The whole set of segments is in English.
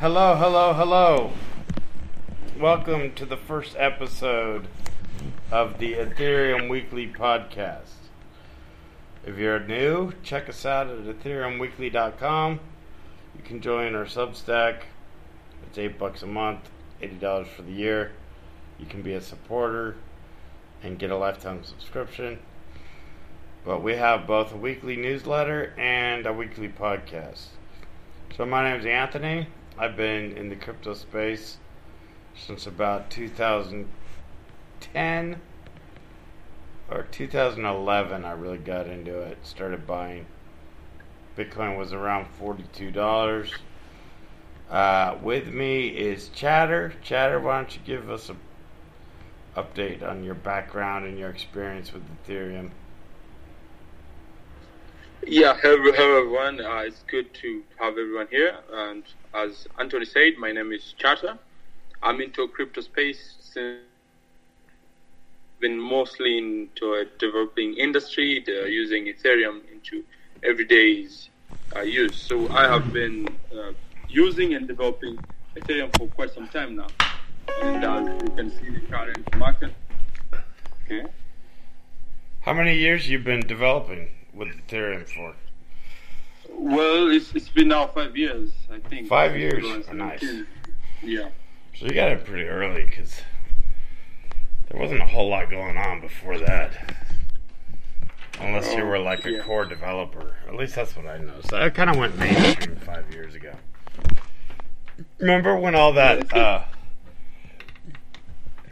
Hello, hello, hello. Welcome to the first episode of the Ethereum Weekly podcast. If you're new, check us out at ethereumweekly.com. You can join our Substack. It's 8 bucks a month, $80 for the year. You can be a supporter and get a lifetime subscription. But we have both a weekly newsletter and a weekly podcast. So my name is Anthony. I've been in the crypto space since about 2010 or 2011. I really got into it. Started buying. Bitcoin was around $42. Uh, with me is Chatter. Chatter, why don't you give us a update on your background and your experience with Ethereum? Yeah, hello, hello everyone. Uh, it's good to have everyone here. And as Anthony said, my name is Chatter. I'm into crypto space been mostly into a developing industry, using Ethereum into everyday's uh, use. So I have been uh, using and developing Ethereum for quite some time now. And as you can see the current market. Okay. How many years you've been developing with Ethereum for? Well, it's, it's been now five years, I think. Five years. Oh, nice. Yeah. So you got it pretty early because there wasn't a whole lot going on before that. Unless you Oh, were like a yeah. core developer. At least that's what I know. So I kind of went mainstream five years ago. Remember when all that uh,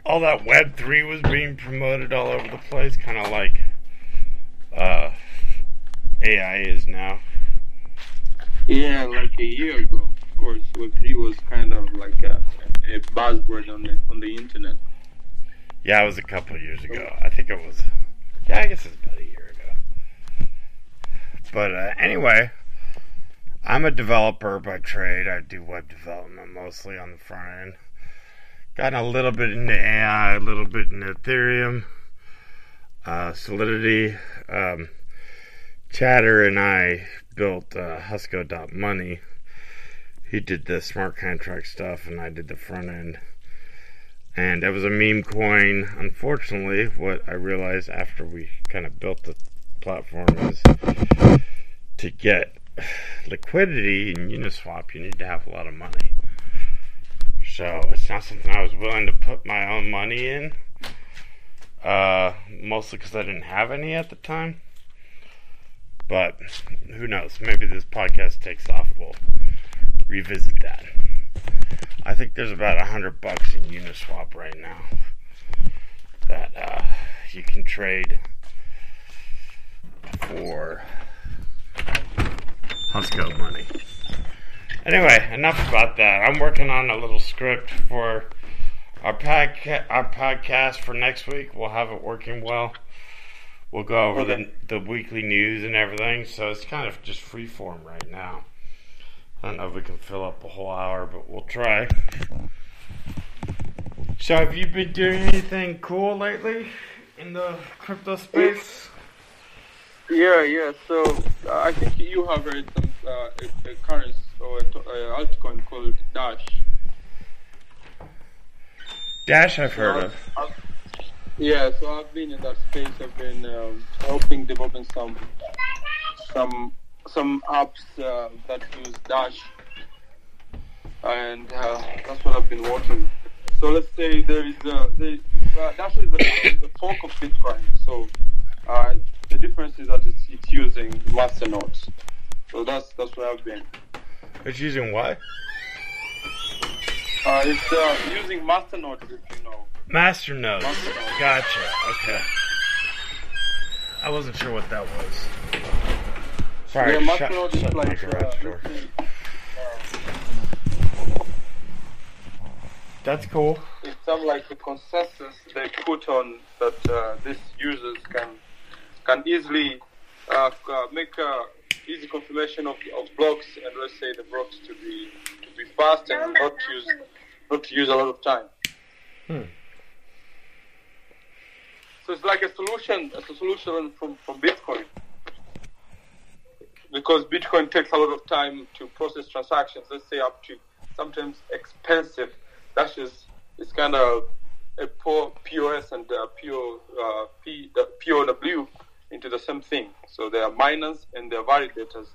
all that Web three was being promoted all over the place, kind of like uh, AI is now. Yeah, like a year ago, of course, Web3 was kind of like a, a buzzword on the on the internet. Yeah, it was a couple years ago. I think it was. Yeah, I guess it's about a year ago. But uh, anyway, I'm a developer by trade. I do web development mostly on the front end. Gotten a little bit into AI, a little bit into Ethereum, uh, Solidity. Um, Chatter and I built uh, Husko.money. He did the smart contract stuff, and I did the front end and it was a meme coin. Unfortunately, what I realized after we kind of built the platform is to get liquidity in Uniswap, you need to have a lot of money. So it's not something I was willing to put my own money in, uh, mostly because I didn't have any at the time. But who knows? Maybe this podcast takes off. We'll revisit that. I think there's about a hundred bucks in Uniswap right now that uh, you can trade for Husko money. Anyway, enough about that. I'm working on a little script for our podca- our podcast for next week. We'll have it working well. We'll go over Okay. the the weekly news and everything. So it's kind of just free form right now. I don't know if we can fill up a whole hour, but we'll try. So, have you been doing anything cool lately in the crypto space? Yeah, yeah. So uh, I think you have heard some uh, a, a currency or a to- uh, altcoin called Dash. Dash, I've heard of. Yeah, so I've been in that space. I've been um, helping developing some some some apps uh, that use Dash, and uh, that's what I've been working. So let's say there is a the, uh, Dash is a, is a fork of Bitcoin. So uh, the difference is that it's, it's using masternodes. So that's that's where I've been. It's using what? Uh, it's uh, using masternodes, if you know. Masternodes. Masternode. Gotcha. Okay. I wasn't sure what that was. Sorry, yeah, shut, shut my like garage uh, door. uh, That's cool. it's some like a consensus they put on that uh, these users can can easily uh, uh, make uh, easy confirmation of, of blocks and let's say the blocks to be to be fast and not use not to use a lot of time. Hmm. So it's like a solution, a solution from, from Bitcoin. Because Bitcoin takes a lot of time to process transactions, let's say up to sometimes expensive dashes is kind of a poor POS and uh, PO, uh, P, uh, POW into the same thing. So they are miners and they are validators.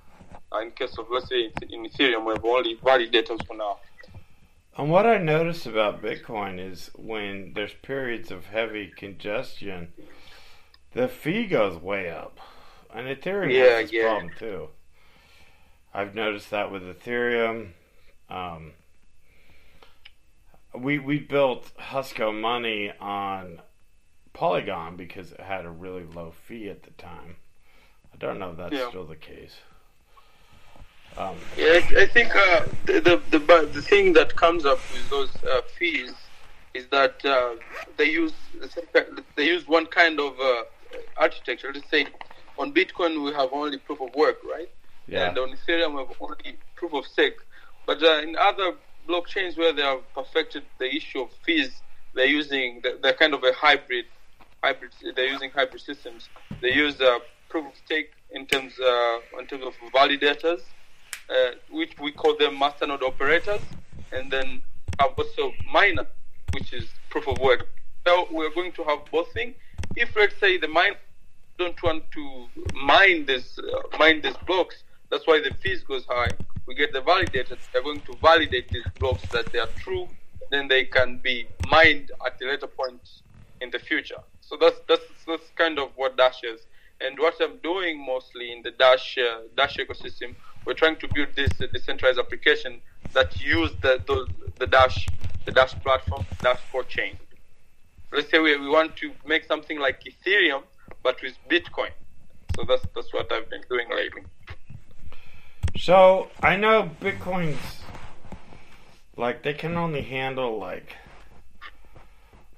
Uh, in case of, let's say, in Ethereum, we have only validators for now. And what I notice about Bitcoin is when there's periods of heavy congestion, the fee goes way up. And Ethereum Yeah, has this yeah. problem too. I've noticed that with Ethereum. Um, we we built Husco Money on Polygon because it had a really low fee at the time. I don't know if that's Yeah. still the case. Um, Yeah, I, I think uh, the, the the the thing that comes up with those uh, fees is that uh, they use the same ki- they use one kind of uh, architecture. Let's say on Bitcoin we have only proof of work, right? yeah. And on Ethereum we have only proof of stake. But uh, in other blockchains where they have perfected the issue of fees, they're using they're, they're kind of a hybrid hybrid. They're using hybrid systems. They use uh, proof of stake in terms uh, in terms of validators, uh, which we call them masternode operators, and then have also miner, which is proof of work. So we're going to have both things. If let's say the mine don't want to mine this uh, mine these blocks, that's why the fees goes high. We get the validators. They're going to validate these blocks that they are true. Then they can be mined at the later point in the future. So that's that's that's kind of what Dash is. And what I'm doing mostly in the Dash uh, Dash ecosystem, we're trying to build this decentralized application that use the, the the Dash the Dash platform, Dash core chain. Let's say we, we want to make something like Ethereum, but with Bitcoin. So that's that's what I've been doing lately. So I know Bitcoin's like they can only handle like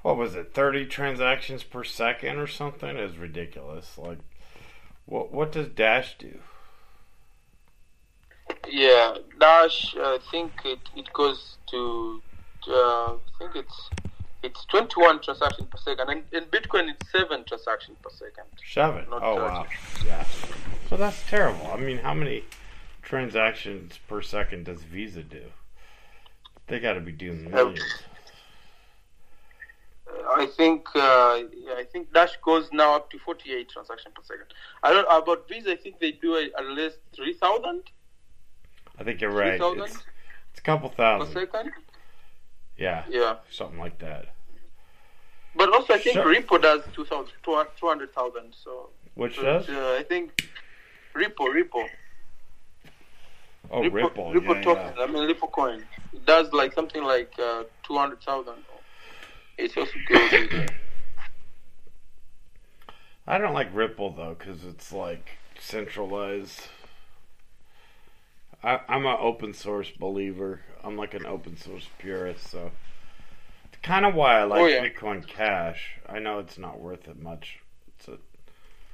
what was it, thirty transactions per second or something? Is ridiculous. Like what what does Dash do? Yeah, Dash. I think it, it goes to. Uh, I think it's it's 21 transactions per second, and in Bitcoin it's seven transactions per second. Seven. Not Oh 30. wow. Yeah. So that's terrible. I mean how many transactions per second does Visa do? They gotta be doing millions. I think uh, I think Dash goes now up to 48 transactions per second. I don't about Visa. I think they do at least 3,000 I think you're right. 3,000 It's, it's a couple thousand. second. Yeah. Yeah, Something like that. but also I think Sure. Repo does 2,000 200,000. So Which but, does? uh, I think Repo Repo Oh Ripple. Ripple yeah, token. yeah. I mean Ripple coin. It does like something like uh, 200,000. It's also good. I don't like Ripple though because it's like centralized. I, I'm an open source believer. I'm like an open source purist, so it's kind of why I like Oh, yeah. Bitcoin Cash. I know it's not worth it much. It's a,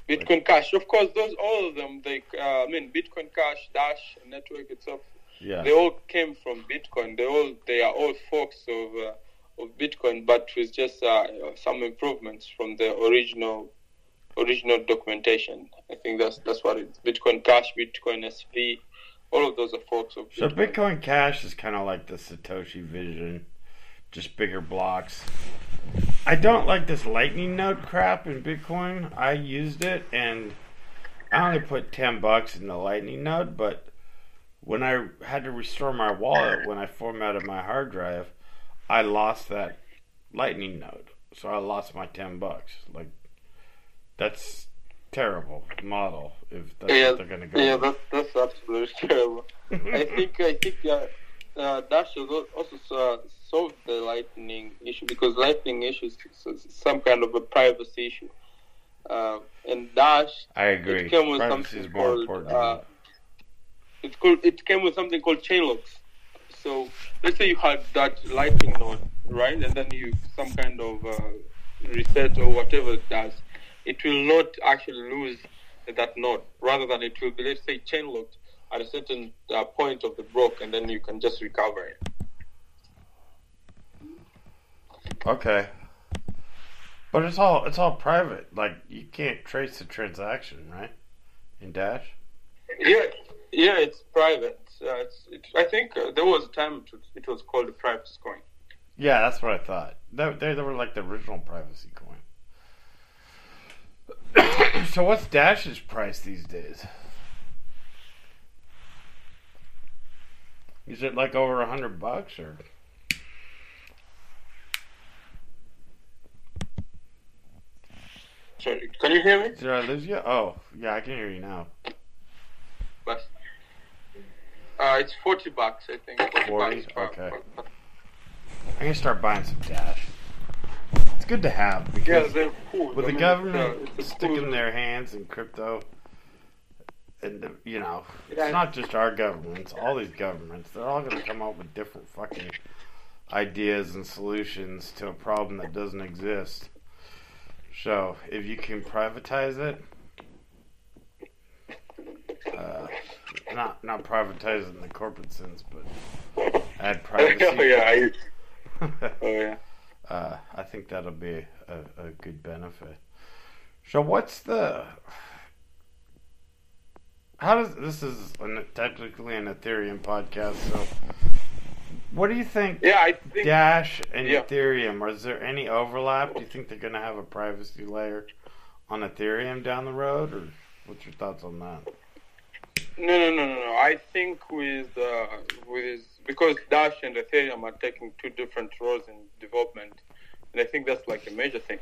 Bitcoin Cash, of course, those all of them. They, uh, I mean, Bitcoin Cash, Dash network itself. yeah, They all came from Bitcoin. They all they are all forks of uh, of Bitcoin, but with just uh, some improvements from the original original documentation. I think that's that's what it's Bitcoin Cash, Bitcoin SV. All of those are forks of so Bitcoin. Bitcoin Cash is kind of like the Satoshi Vision, just bigger blocks. I don't like this Lightning node crap in Bitcoin. I used it and I only put ten bucks in the Lightning node, but when I had to restore my wallet when I formatted my hard drive, I lost that Lightning node, so I lost my ten bucks. Like that's terrible model if that's Yeah, what they're gonna go. yeah, with. that's that's absolutely terrible. I think I think uh, uh, Dash also uh, solved the lightning issue because lightning issue is some kind of a privacy issue. Uh, and Dash, I agree. it came with Privacy is something called important. uh, it called it came with something called chain locks. So let's say you had that lightning node, right, and then you some kind of uh, reset or whatever it does, it will not actually lose that node. Rather than it will be let's say chain locked at a certain uh, point of the block, and then you can just recover it. Okay. But it's all it's all private. Like you can't trace the transaction, right? In Dash. Yeah, yeah, it's private. Uh, it's it, I think uh, there was a time it was, it was called the privacy coin. Yeah, that's what I thought. They, they, they were like the original privacy coin. so what's Dash's price these days? Is it like over a hundred bucks or? Sorry, can you hear me? Did I lose you? Oh, yeah, I can hear you now. But uh, it's forty bucks, I think. 40? bucks per- Okay. I'm gonna start buying some Dash. Good to have because they're cool. with I the mean, government sticking cool- their hands in crypto, and you know, it's Yeah. not just our governments. All these governments, they're all gonna come up with different fucking ideas and solutions to a problem that doesn't exist. So if you can privatize it, uh, not not privatize it in the corporate sense, but add privacy. oh yeah, I, oh yeah. Uh, I think that'll be a, a good benefit. So, what's the? How does this is an, technically an Ethereum podcast? So, what do you think? Yeah, I think Dash and Yeah. Ethereum, or is there any overlap? Do you think they're going to have a privacy layer on Ethereum down the road, or what's your thoughts on that? no, no, no, no, no. I think with uh, with because Dash and Ethereum are taking two different roles in development, and I think that's like a major thing.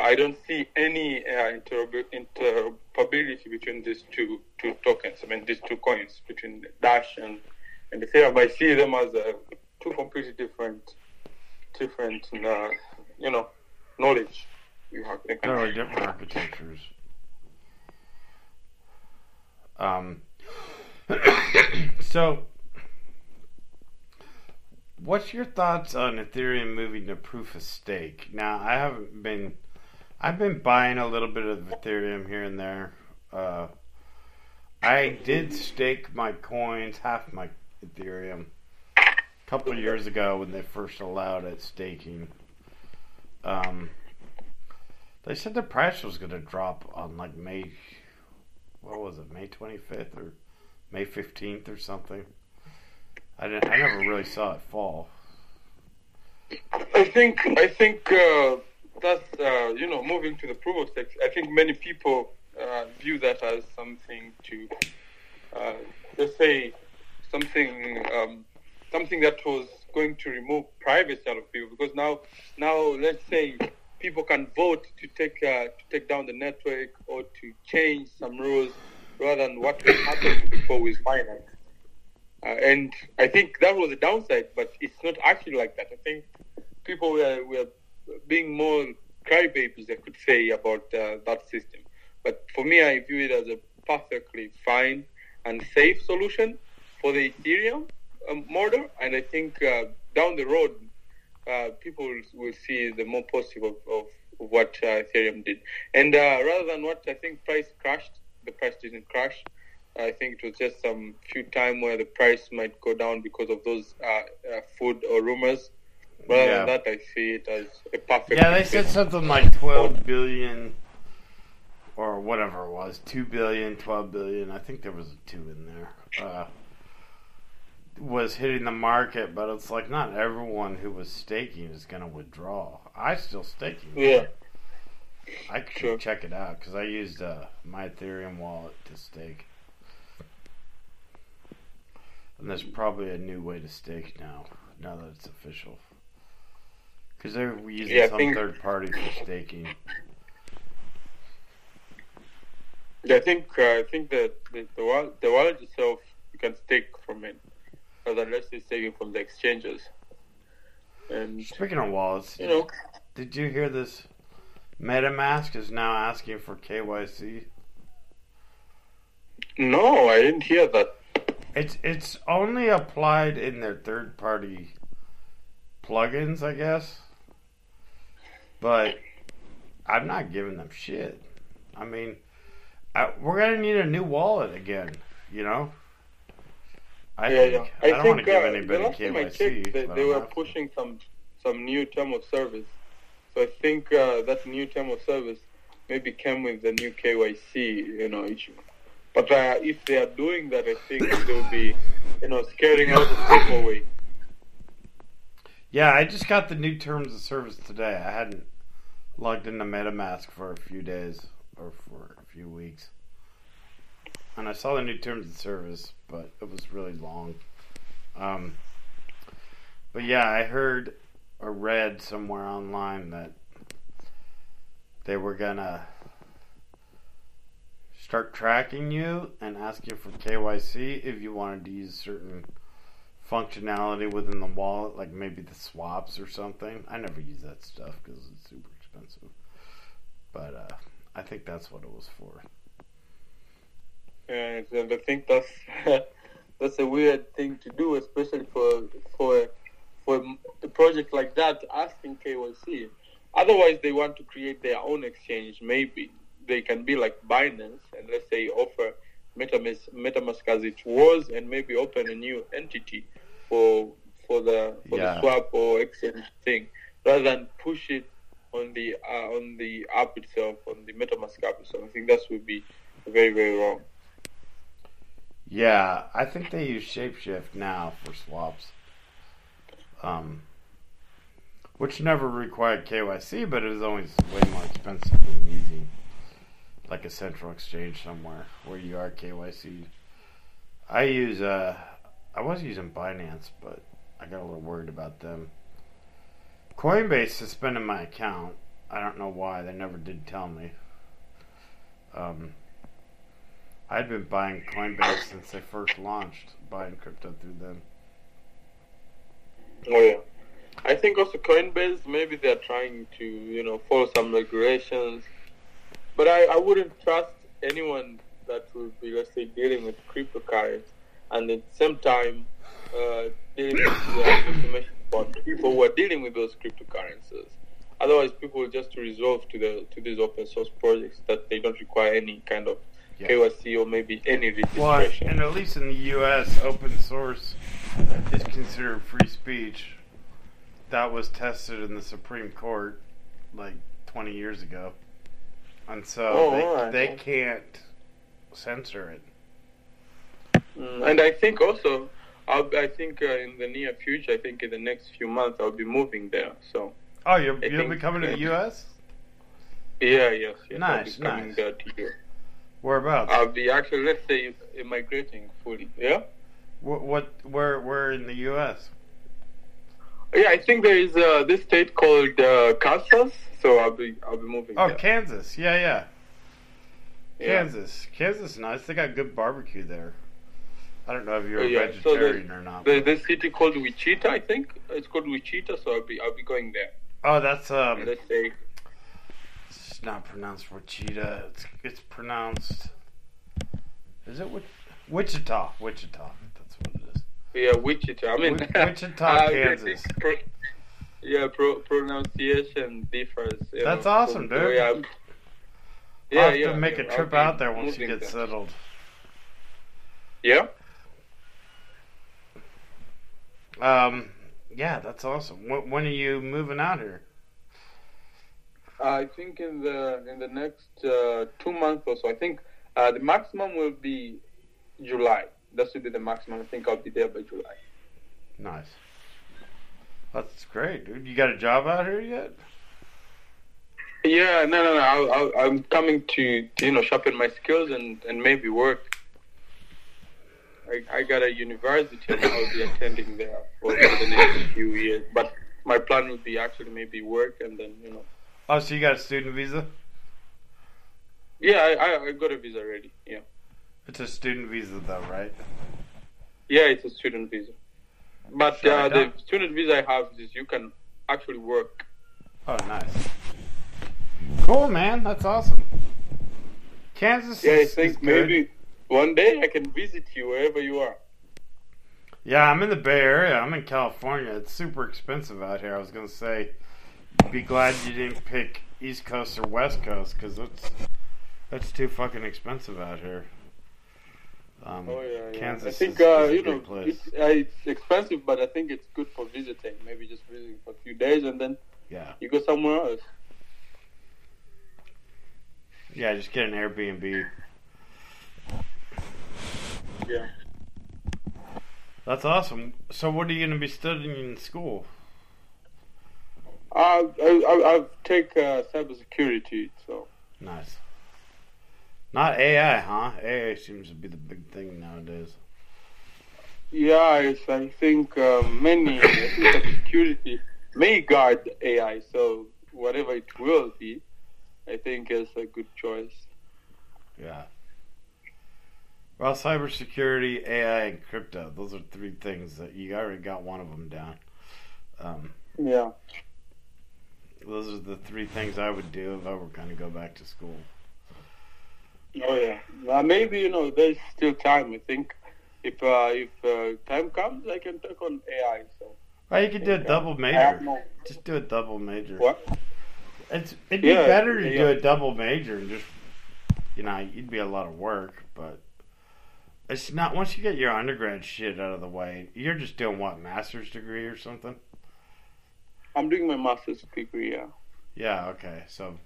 I don't see any uh, interoper- interoperability between these two two tokens. I mean, these two coins between Dash and and Ethereum. I see them as uh, two completely different different uh, you know knowledge. You have Totally different architectures. Um, so, what's your thoughts on Ethereum moving to proof of stake? Now, I haven't been, I've been buying a little bit of Ethereum here and there. Uh, I did stake my coins, half my Ethereum, a couple of years ago when they first allowed it staking. Um, they said the price was going to drop on like May, what was it, May 25th or May 15th or something. I didn't. I never really saw it fall. I think I think uh, that's uh, you know moving to the stake. I think many people uh, view that as something to uh, let's say something um, something that was going to remove privacy out of people because now now let's say people can vote to take uh, to take down the network or to change some rules rather than what was happening before with Binance. Uh, and I think that was a downside, but it's not actually like that. I think people were, were being more crybabies, I could say, about uh, that system. But for me, I view it as a perfectly fine and safe solution for the Ethereum um, model. And I think uh, down the road, uh, people will, see the more positive of, of, of what uh, Ethereum did. And uh, rather than what I think price crashed, the price didn't crash. I think it was just some few time where the price might go down because of those uh, uh, food or rumors. But Yeah. than that, I see it as a perfect. Yeah, they said something like 12 billion or whatever it was 2 billion, 12 billion. I think there was a 2 in there. Uh, was hitting the market, but it's like not everyone who was staking is going to withdraw. I still staking. Yeah, I could Sure. check it out because I used uh, my Ethereum wallet to stake. And there's probably a new way to stake now, now that it's official. Because they're using Yeah, some think- third party for staking. I think uh, I think that the the wallet, the wallet itself you can stake from it, than let's say staking from the exchanges. And Speaking of wallets, you know, did you hear this? MetaMask is now asking for KYC. no, I didn't hear that. It's it's only applied in their third party plugins, I guess. But I'm not giving them shit. I mean, I, we're gonna need a new wallet again. You know. I yeah, think yeah. I, don't want to give uh, anybody I KYC. they, they were pushing some some new term of service. So I think uh, that new term of service maybe came with the new KYC, you know, issue. But uh, if they are doing that, I think they'll be you know, scaring out the safer way. Yeah, I just got the new terms of service today. I hadn't logged into MetaMask for a few days or for a few weeks. And I saw the new terms of service, but it was really long. Um, but yeah, I heard or read somewhere online that they were gonna start tracking you and ask you for KYC if you wanted to use certain functionality within the wallet, like maybe the swaps or something. I never use that stuff because it's super expensive. But uh, I think that's what it was for. Yeah, and I think that's that's a weird thing to do, especially for for for a project like that asking KYC. Otherwise, they want to create their own exchange. Maybe they can be like Binance and let's say offer MetaMask, MetaMask as it was, and maybe open a new entity for for the for Yeah. the swap or exchange thing, rather than push it on the uh, on the app itself, on the MetaMask app itself. I think that would be very very wrong. Yeah, I think they use Shapeshift now for swaps. Um, which never required KYC, but it was always way more expensive than using like a central exchange somewhere where you are KYC'd. I use uh, I was using Binance, but I got a little worried about them. Coinbase suspended my account. I don't know why. They never did tell me. Um, I'd been buying Coinbase since they first launched, buying crypto through them. Oh yeah. I think also Coinbase maybe they're trying to you know follow some regulations, but I, I wouldn't trust anyone that would be let's say dealing with cryptocurrency and at the same time uh, dealing with uh, information about people who are dealing with those cryptocurrencies. Otherwise, people will just resolve to the to these open source projects that they don't require any kind of Yeah. KYC or maybe any Well, registration. and at least in the U.S., open source is considered free speech. That was tested in the Supreme Court like 20 years ago, and so Oh, they, alright. they can't censor it. Mm, and I think also, I'll, I think uh, in the near future, I think in the next few months, I'll be moving there. So Oh, you'll, I you'll be coming to the U.S. yeah, yes, yes Nice, I'll be coming nice. there to you. Whereabouts? I'll be actually, let's say, immigrating fully. Yeah. what, what? Where? Where in the U.S.? Yeah, I think there is uh, this state called uh, Kansas, so I'll be I'll be moving Oh. Kansas. Yeah, yeah. Yeah. Kansas. Kansas is nice. They got good barbecue there. I don't know if you're a yeah. So vegetarian or not. The, but- the city called Wichita, I think it's called Wichita, so I'll be I'll be going there. oh, that's um. Let's say It's not pronounced Wichita. It's it's pronounced. Is it Wich- Wichita? Wichita. That's what it is. Yeah, Wichita. I mean, Wi- Wichita, Kansas. Yeah, pro, pronunciation differs. That's know, awesome, dude. I'm- I'll Yeah, have yeah. to make a yeah, I'll trip out there once you get there. settled. Yeah. Um, yeah, that's awesome. When, when are you moving out here? I think in the in the next uh, two months or so. I think uh, the maximum will be July. That should be the maximum. I think I'll be there by July. Nice. That's great, dude. You got a job out here yet? Yeah, no, no, no. I'll, I'll, I'm coming to, to you know sharpen my skills and, and maybe work. I, I got a university and I'll be attending there for, the next few years. But my plan would be actually maybe work and then you know. Oh, so you got a student visa? Yeah, I, I, I got a visa ready. Yeah, It's a student visa, though, right? yeah, it's a student visa. But uh, the student visa I have is you can actually work. Oh, nice. Cool, man. That's awesome. Kansas Yeah, I think good. maybe one day I can visit you wherever you are. Yeah, I'm in the Bay Area. I'm in California. It's super expensive out here. I was gonna say, be glad you didn't pick East Coast or West Coast because that's that's too fucking expensive out here. Um, Oh yeah, yeah. Kansas I think is, uh, is a you know place. it's, uh, it's expensive, but I think it's good for visiting. Maybe just visiting for a few days and then Yeah, you go somewhere else. yeah. Just get an Airbnb. Yeah. That's awesome. So, what are you going to be studying in school? Uh, I, I, I take uh, cybersecurity, so. Nice. Not AI, huh? AI seems to be the big thing nowadays. Yeah, it's, I think uh, many, security may guard AI, so whatever it will be, I think is a good choice. Yeah. Well, cybersecurity, AI, and crypto. Those are three things that you already got one of them down. Um, Yeah. those are the three things I would do if I were going to go back to school. Oh yeah. Uh, maybe you know there's still time. I think if uh, if uh, time comes, I can take on AI. So. Well, you could do a double major. no- Just do a double major. What? It's it'd be Yeah, better to yeah. do a double major and just you know it'd be a lot of work, but it's not. Once you get your undergrad shit out of the way, you're just doing what master's degree or something. I'm doing my master's degree. Yeah. Yeah. Okay. So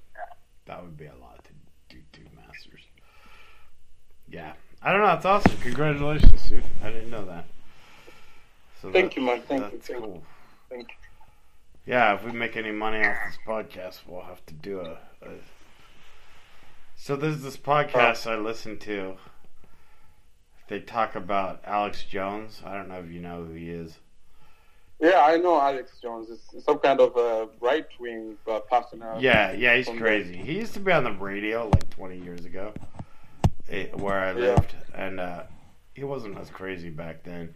that would be a lot to do two masters. Yeah. I don't know. It's awesome. Congratulations, dude. I didn't know that. So Thank you, man. Thank you. that's Thank you. cool. Thank you. Yeah, if we make any money off this podcast, we'll have to do a. a... So there's this podcast I listen to. They talk about Alex Jones. I don't know if you know who he is. Yeah, I know Alex Jones. It's some kind of uh, right wing uh, uh, Yeah, yeah, he's crazy. He used to be on the radio like 20 years ago, where I Yeah. lived, and uh, he wasn't as crazy back then.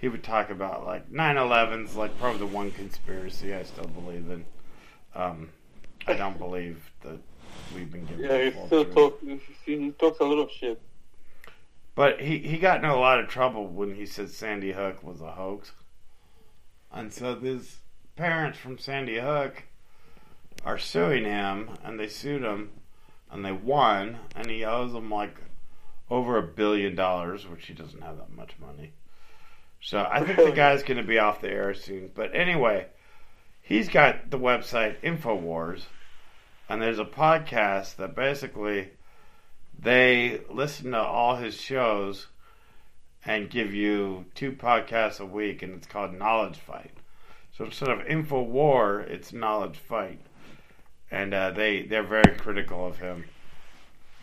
He would talk about like 9/11's like probably the one conspiracy I still believe in. Um, I don't believe that we've been given. Yeah, he still truth. talk. He talks a lot of shit. But he, he got in a lot of trouble when he said Sandy Hook was a hoax. And so these parents from Sandy Hook are suing him, and they sued him, and they won, and he owes them like over a billion dollars, which he doesn't have that much money. So I think the guy's going to be off the air soon. But anyway, he's got the website InfoWars, and there's a podcast that basically they listen to all his shows and give you two podcasts a week, and it's called Knowledge Fight. So instead of Info War, it's Knowledge Fight, and uh, they they're very critical of him.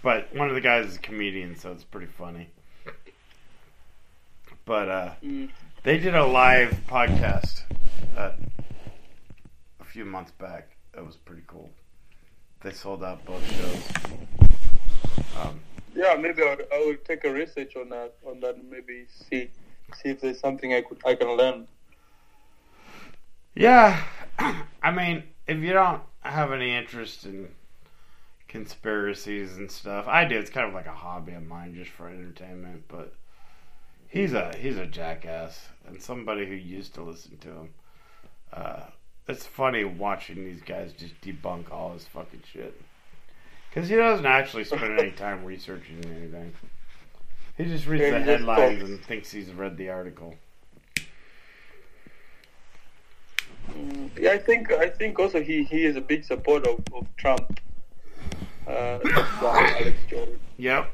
But one of the guys is a comedian, so it's pretty funny. But uh, Mm. they did a live podcast uh, a few months back. That was pretty cool. They sold out both shows. Um, Yeah, maybe I would, I would take a research on that. On that, maybe see see if there's something I could I can learn. Yeah, I mean, if you don't have any interest in conspiracies and stuff, I do. It's kind of like a hobby of mine, just for entertainment. But he's a he's a jackass, and somebody who used to listen to him. Uh, it's funny watching these guys just debunk all his fucking shit because he doesn't actually spend any time researching anything. He just reads the headlines and thinks he's read the article. Mm, Yeah, I think I think also he, he is a big supporter of, of Trump. Uh. Yep.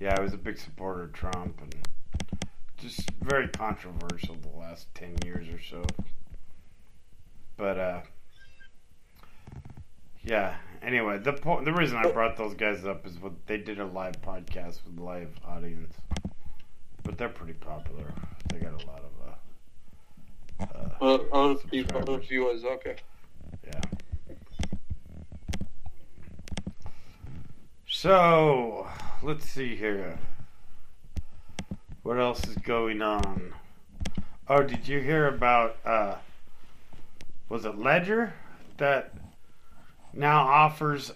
Yeah, I was a big supporter of Trump and just very controversial the last 10 years or so. But, uh, yeah, anyway, the po- the reason I brought those guys up is what they did a live podcast with live audience. But they're pretty popular. They got a lot of, uh, lot of people, a lot of Subscribers. viewers. Okay. Yeah. So, let's see here. What else is going on? Oh, did you hear about uh was it Ledger that now offers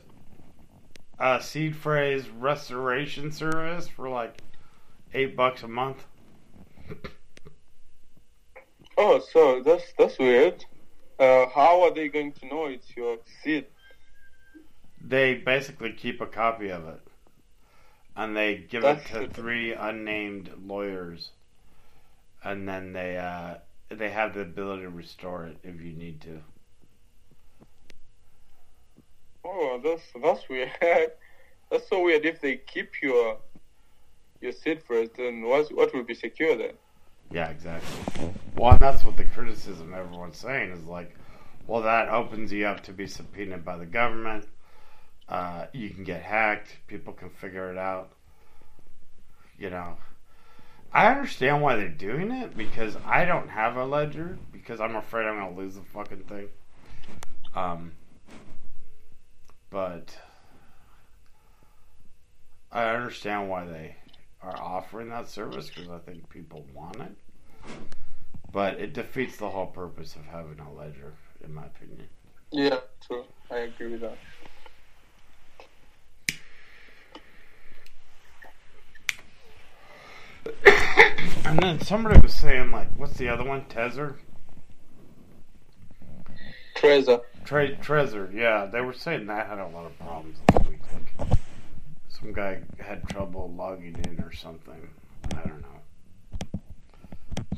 a seed phrase restoration service for like 8 bucks a month? Oh, so that's that's weird. Uh, how are they going to know it's your seed? They basically keep a copy of it, and they give That's it to three unnamed lawyers, and then they uh, they have the ability to restore it if you need to. Oh, that's that's weird. that's so weird. If they keep your your seed phrase, then what what will be secure then? Yeah, exactly. Well, and that's what the criticism everyone's saying is like, well, that opens you up to be subpoenaed by the government. Uh, you can get hacked. People can figure it out. You know, I understand why they're doing it because I don't have a ledger because I'm afraid I'm gonna lose the fucking thing. Um, but I understand why they are offering that service because I think people want it. But it defeats the whole purpose of having a ledger, in my opinion. Yeah, true. I agree with that. And then somebody was saying, like, what's the other one? Tezer? Trezor. Tre- Trezor, yeah. They were saying that had a lot of problems this week. Like, some guy had trouble logging in or something. I don't know.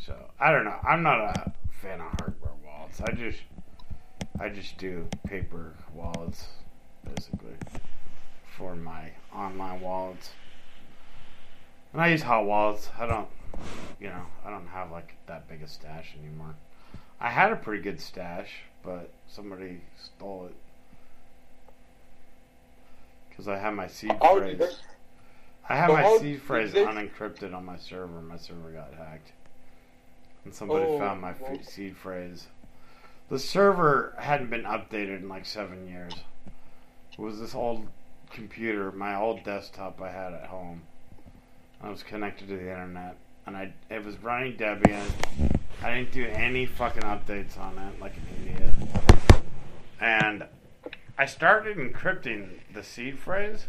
So, I don't know. I'm not a fan of hardware wallets. I just, I just do paper wallets, basically, for my online wallets. And I use hot wallets. I don't, you know, I don't have like that big a stash anymore. I had a pretty good stash, but somebody stole it because I had my seed phrase. I had my seed phrase unencrypted on my server. My server got hacked, and somebody Oh, found my well. seed phrase. The server hadn't been updated in like seven years. It was this old computer, my old desktop I had at home. I was connected to the internet, and I it was running Debian. I didn't do any fucking updates on it, like an idiot. And I started encrypting the seed phrase,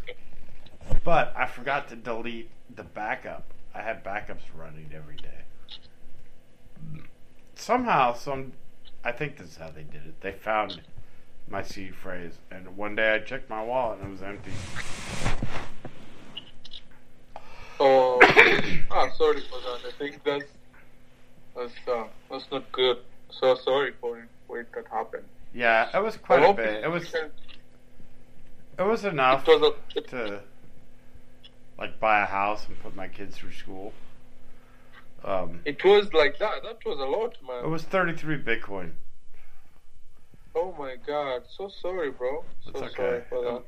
but I forgot to delete the backup. I had backups running every day. Somehow, some I think this is how they did it. They found my seed phrase, and one day I checked my wallet and it was empty. Oh, ah, sorry for that. I think that's that's uh, that's not good. So sorry for for it that happened. Yeah, it was quite a bit. It was it it was enough was a, it, to like buy a house and put my kids through school. Um, it was like that. That was a lot, man. it was 33 Bitcoin. Oh my god. So sorry, bro. So It's sorry okay. for that.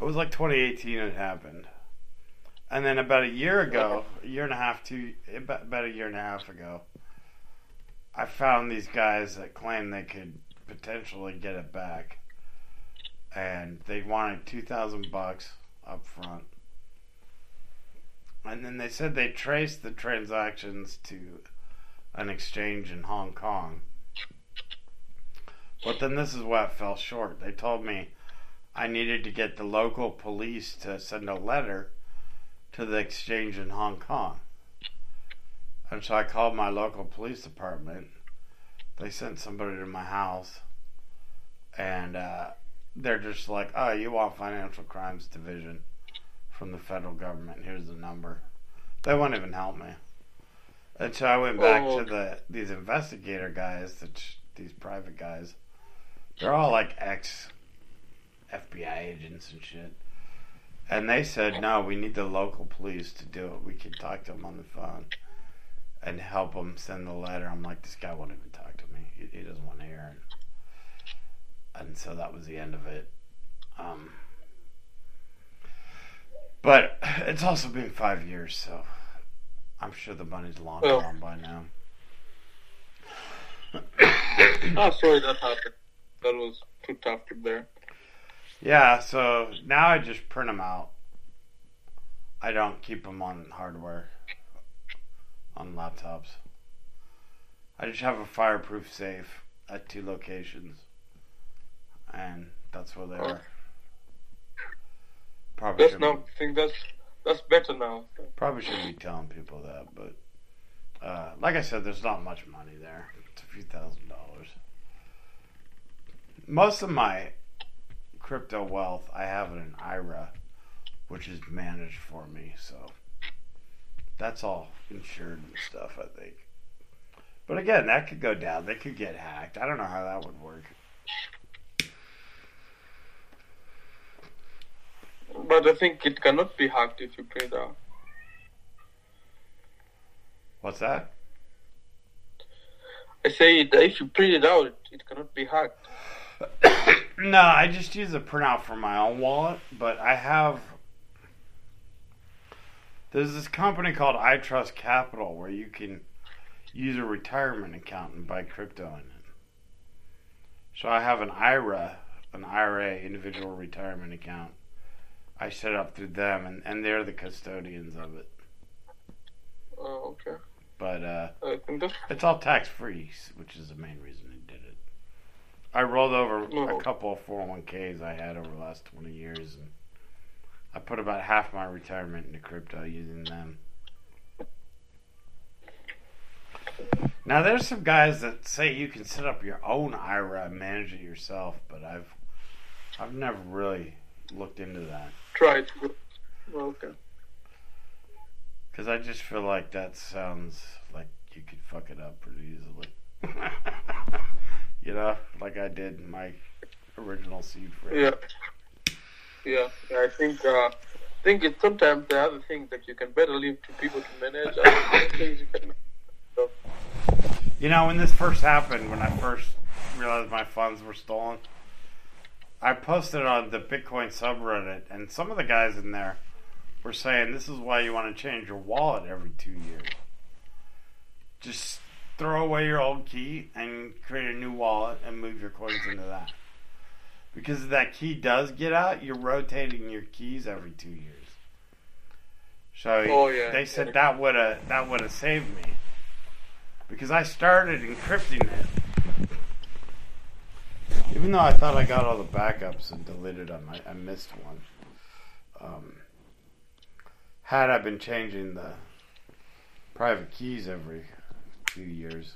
It was like 2018 it happened. And then about a year ago, a year and a half, two, about, about a year and a half ago, I found these guys that claimed they could potentially get it back. And they wanted 2000 bucks up front. And then they said they traced the transactions to an exchange in Hong Kong. But then this is what fell short. They told me I needed to get the local police to send a letter to the exchange in Hong Kong. And so I called my local police department. They sent somebody to my house. And uh, they're just like, oh, you want Financial Crimes Division from the federal government. Here's the number. They won't even help me. And so I went back to the these investigator guys, that these private guys. They're all like ex FBI agents and shit. And they said, no, we need the local police to do it. We can talk to them on the phone and help them send the letter. I'm like, this guy won't even talk to me. He, he doesn't want to hear it. And so that was the end of it. Um, but it's also been five years, so I'm sure the money's long Well. gone by now. Ah, sorry that happened. That was too tough to bear. Yeah, so now I just print them out. I don't keep them on hardware, on laptops. I just have a fireproof safe at two locations, and that's where they Oh. are. Probably That's now. I think that's that's better now. probably shouldn't be telling people that, but uh, like I said, there's not much money there. It's a few thousand dollars. Most of my crypto wealth, I have in IRA, which is managed for me. So that's all insured and stuff, I think. But again, that could go down. They could get hacked. I don't know how that would work. But I think it cannot be hacked if you pay the What's that? I say that if you print it out, it cannot be hacked. no, I just use a printout from my own wallet, but I have. There's this company called iTrustCapital where you can use a retirement account and buy crypto in it. So I have an IRA, an IRA, individual retirement account. I set up through them, and, and they're the custodians of it. Oh, okay. But uh, I it's all tax free, which is the main reason I did it. I rolled over Oh. a couple of 401ks I had over the last 20 years, and I put about half my retirement into crypto using them. Now, there's some guys that say you can set up your own IRA and manage it yourself, but I've I've never really looked into that try to. Okay. because I just feel like that sounds like you could fuck it up pretty easily. you know, like I did in my original seed phrase. Yeah. Yeah. I think. Uh, I think it's sometimes the other thing that you can better leave to people to manage. Other things you can. You know, when this first happened, when I first realized my funds were stolen, I posted on the Bitcoin subreddit, and some of the guys in there were saying this is why you want to change your wallet every two years. Just throw away your old key and create a new wallet and move your coins into that. Because if that key does get out, you're rotating your keys every two years. So Oh, yeah. they said that would have that would have saved me because I started encrypting it. Even though I thought I got all the backups and deleted them, I, I missed one. Um, had I been changing the private keys every few years,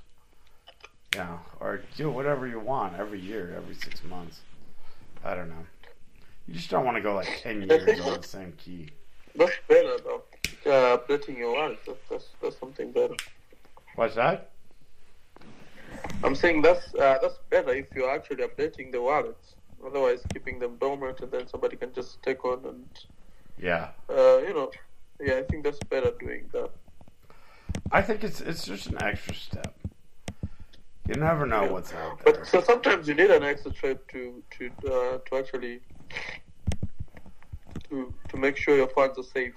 yeah, or do whatever you want every year, every six months. I don't know. You just don't want to go like ten years on the same key. That's better though. Uh, updating your wallet. That's, that's that's something better. What's that? I'm saying that's uh, that's better if you're actually updating the wallets. Otherwise, keeping them dormant and then somebody can just take on and Yeah, uh, you know. Yeah, I think that's better doing that. I think it's it's just an extra step. You never know what's out there. But so sometimes you need an extra trip to to uh, to actually to to make sure your funds are safe.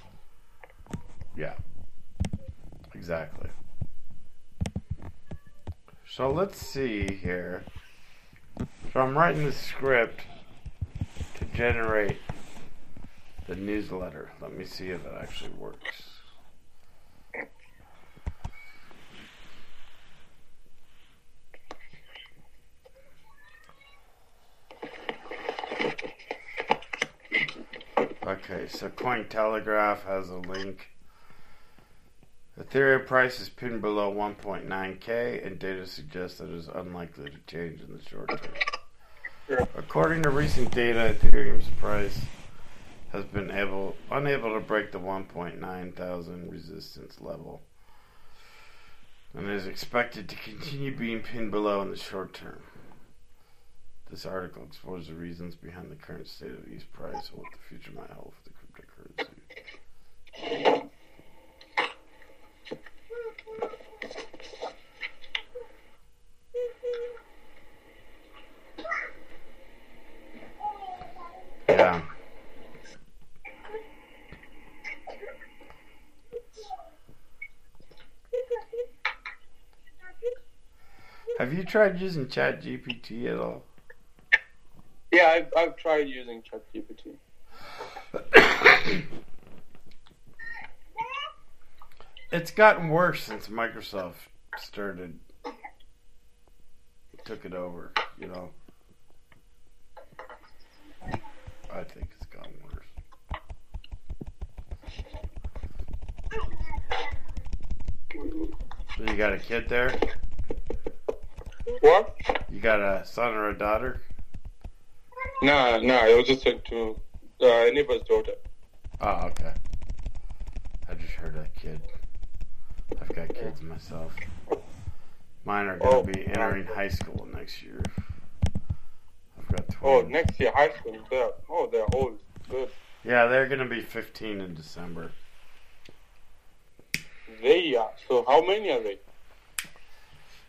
Yeah. Exactly. So let's see here. So I'm writing the script to generate the newsletter. Let me see if it actually works. Okay, so Cointelegraph has a link. Ethereum price is pinned below 1.9k, and data suggests that it is unlikely to change in the short term. According to recent data, Ethereum's price has been able unable to break the 1.9 thousand resistance level, and is expected to continue being pinned below in the short term. This article explores the reasons behind the current state of ETH price and what the future might hold for the cryptocurrency. Yeah. Have you tried using ChatGPT at all? Yeah, I've I've tried using ChatGPT. It's gotten worse since Microsoft started took it over, you know. I think it's gotten worse. So you got a kid there? What? You got a son or a daughter? Nah, nah. I was just saying to uh, neighbor's daughter. Oh, okay. I just heard that kid. I've got kids myself. Mine are going Oh. to be entering high school next year. I've got 12. Oh, next year high school. They're oh, they're old. Good. Yeah, they're going to be 15 in December. They are. So how many are they?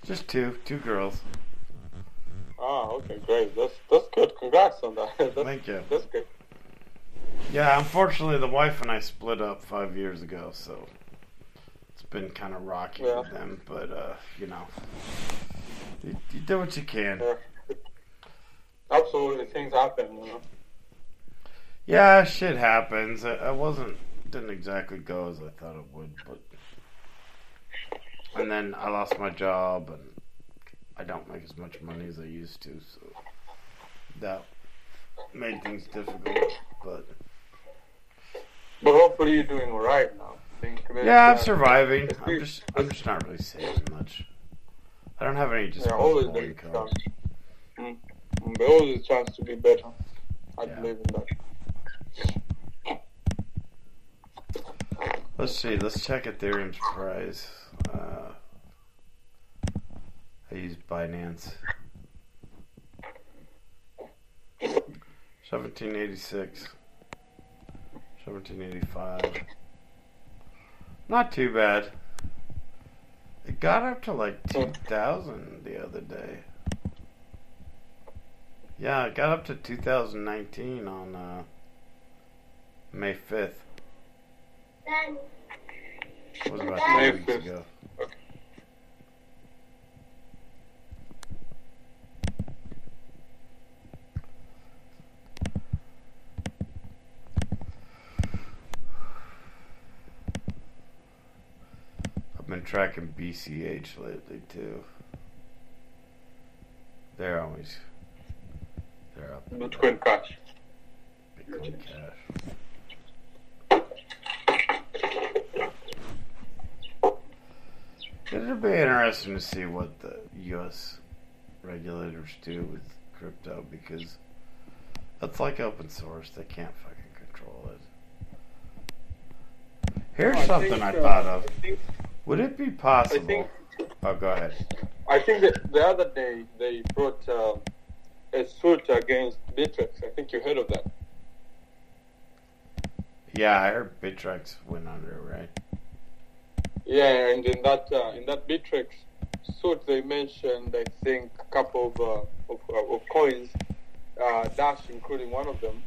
Just two, two girls. Ah, okay, great. That's that's good. Congrats on that. that's, Thank you. That's good. Yeah, unfortunately, the wife and I split up five years ago, so it's been kind of rocky Yeah. with them. But uh, you know, you, you do what you can. Yeah. Absolutely, things happen. You know. Yeah, shit happens. I, I wasn't didn't exactly go as I thought it would, but and then I lost my job and I don't make as much money as I used to, so that made things difficult. But But hopefully you're doing all right now. I think there's, yeah, I'm surviving. I'm just I'm just not really saving much. I don't have any Yeah, disposable a income. chance. There's always a chance to be better. I Yeah. believe in that. Let's see. Let's check Ethereum's price. Uh, I use Binance. Seventeen eighty six. Seventeen eighty five. Not too bad. It got up to like two thousand the other day. Yeah, it got up to two thousand nineteen on uh, May fifth. It was about three weeks 5th. ago. I've been tracking BCH lately too. They're always they're up in Bitcoin Cash. Bitcoin Cash. It'll be interesting to see what the U.S. regulators do with crypto because that's like open source. They can't fucking control it. Here's I something think, I uh, thought of. I think, Would it be I possible? think, Oh, go ahead. I think that the other day they brought uh, a suit against Bittrex. I think you heard of that. Yeah, I heard Bittrex went under, right? Yeah, and in that uh, in that Bittrex suit, they mentioned I think a couple of uh, of, uh, of coins, uh, Dash including one of them,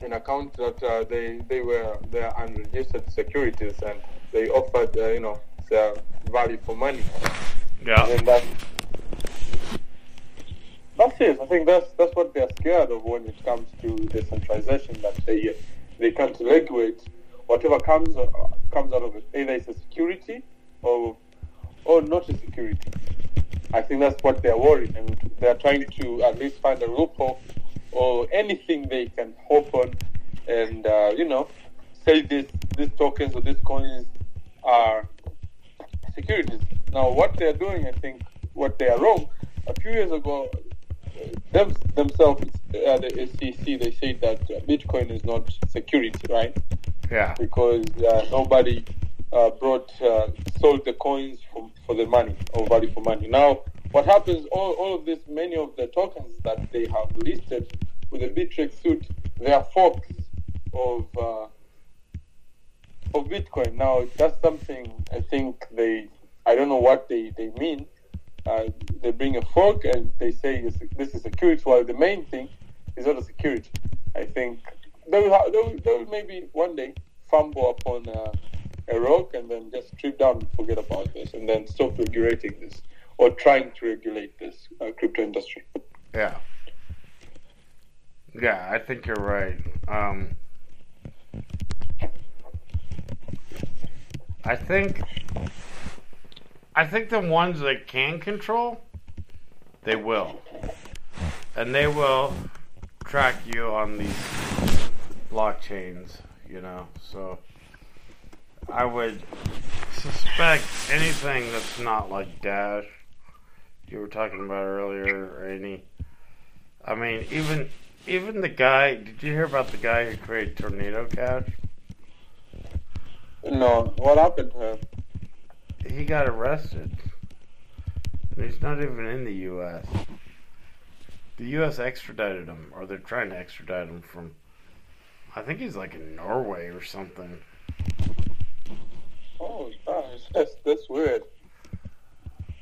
an account that uh, they they were they are unregistered securities and they offered uh, you know value for money. Yeah. And that, that's it. I think that's that's what they're scared of when it comes to decentralization. That they they can't regulate whatever comes uh, comes out of it. Either it's a security or or not a security. I think that's what they're worried, and they're trying to at least find a loophole or anything they can hope on, and uh, you know, say this these tokens or these coins are securities. Now, what they're doing, I think, what they are wrong. A few years ago, them, themselves, uh, the SEC, they say that Bitcoin is not security, right? Yeah. Because uh, nobody uh, brought uh, sold the coins for, for the money or value for money. Now, what happens? All, all of this, many of the tokens that they have listed with the Bittrex suit, they are forks of uh, of Bitcoin. Now, that's something I think they, I don't know what they, they mean. Uh, they bring a fork and they say this, is security, while the main thing is not a security. I think they will, they will, they will maybe one day fumble upon uh, a rock and then just trip down and forget about this and then stop regulating this or trying to regulate this uh, crypto industry. Yeah. Yeah, I think you're right. Um, I think I think the ones that can control, they will. And they will track you on these blockchains, you know. So I would suspect anything that's not like Dash you were talking about earlier or any I mean even even the guy did you hear about the guy who created Tornado Cash? No, what happened to him? He got arrested. And he's not even in the US. The US extradited him, or they're trying to extradite him from I think he's like in Norway or something. Oh, that's that's weird.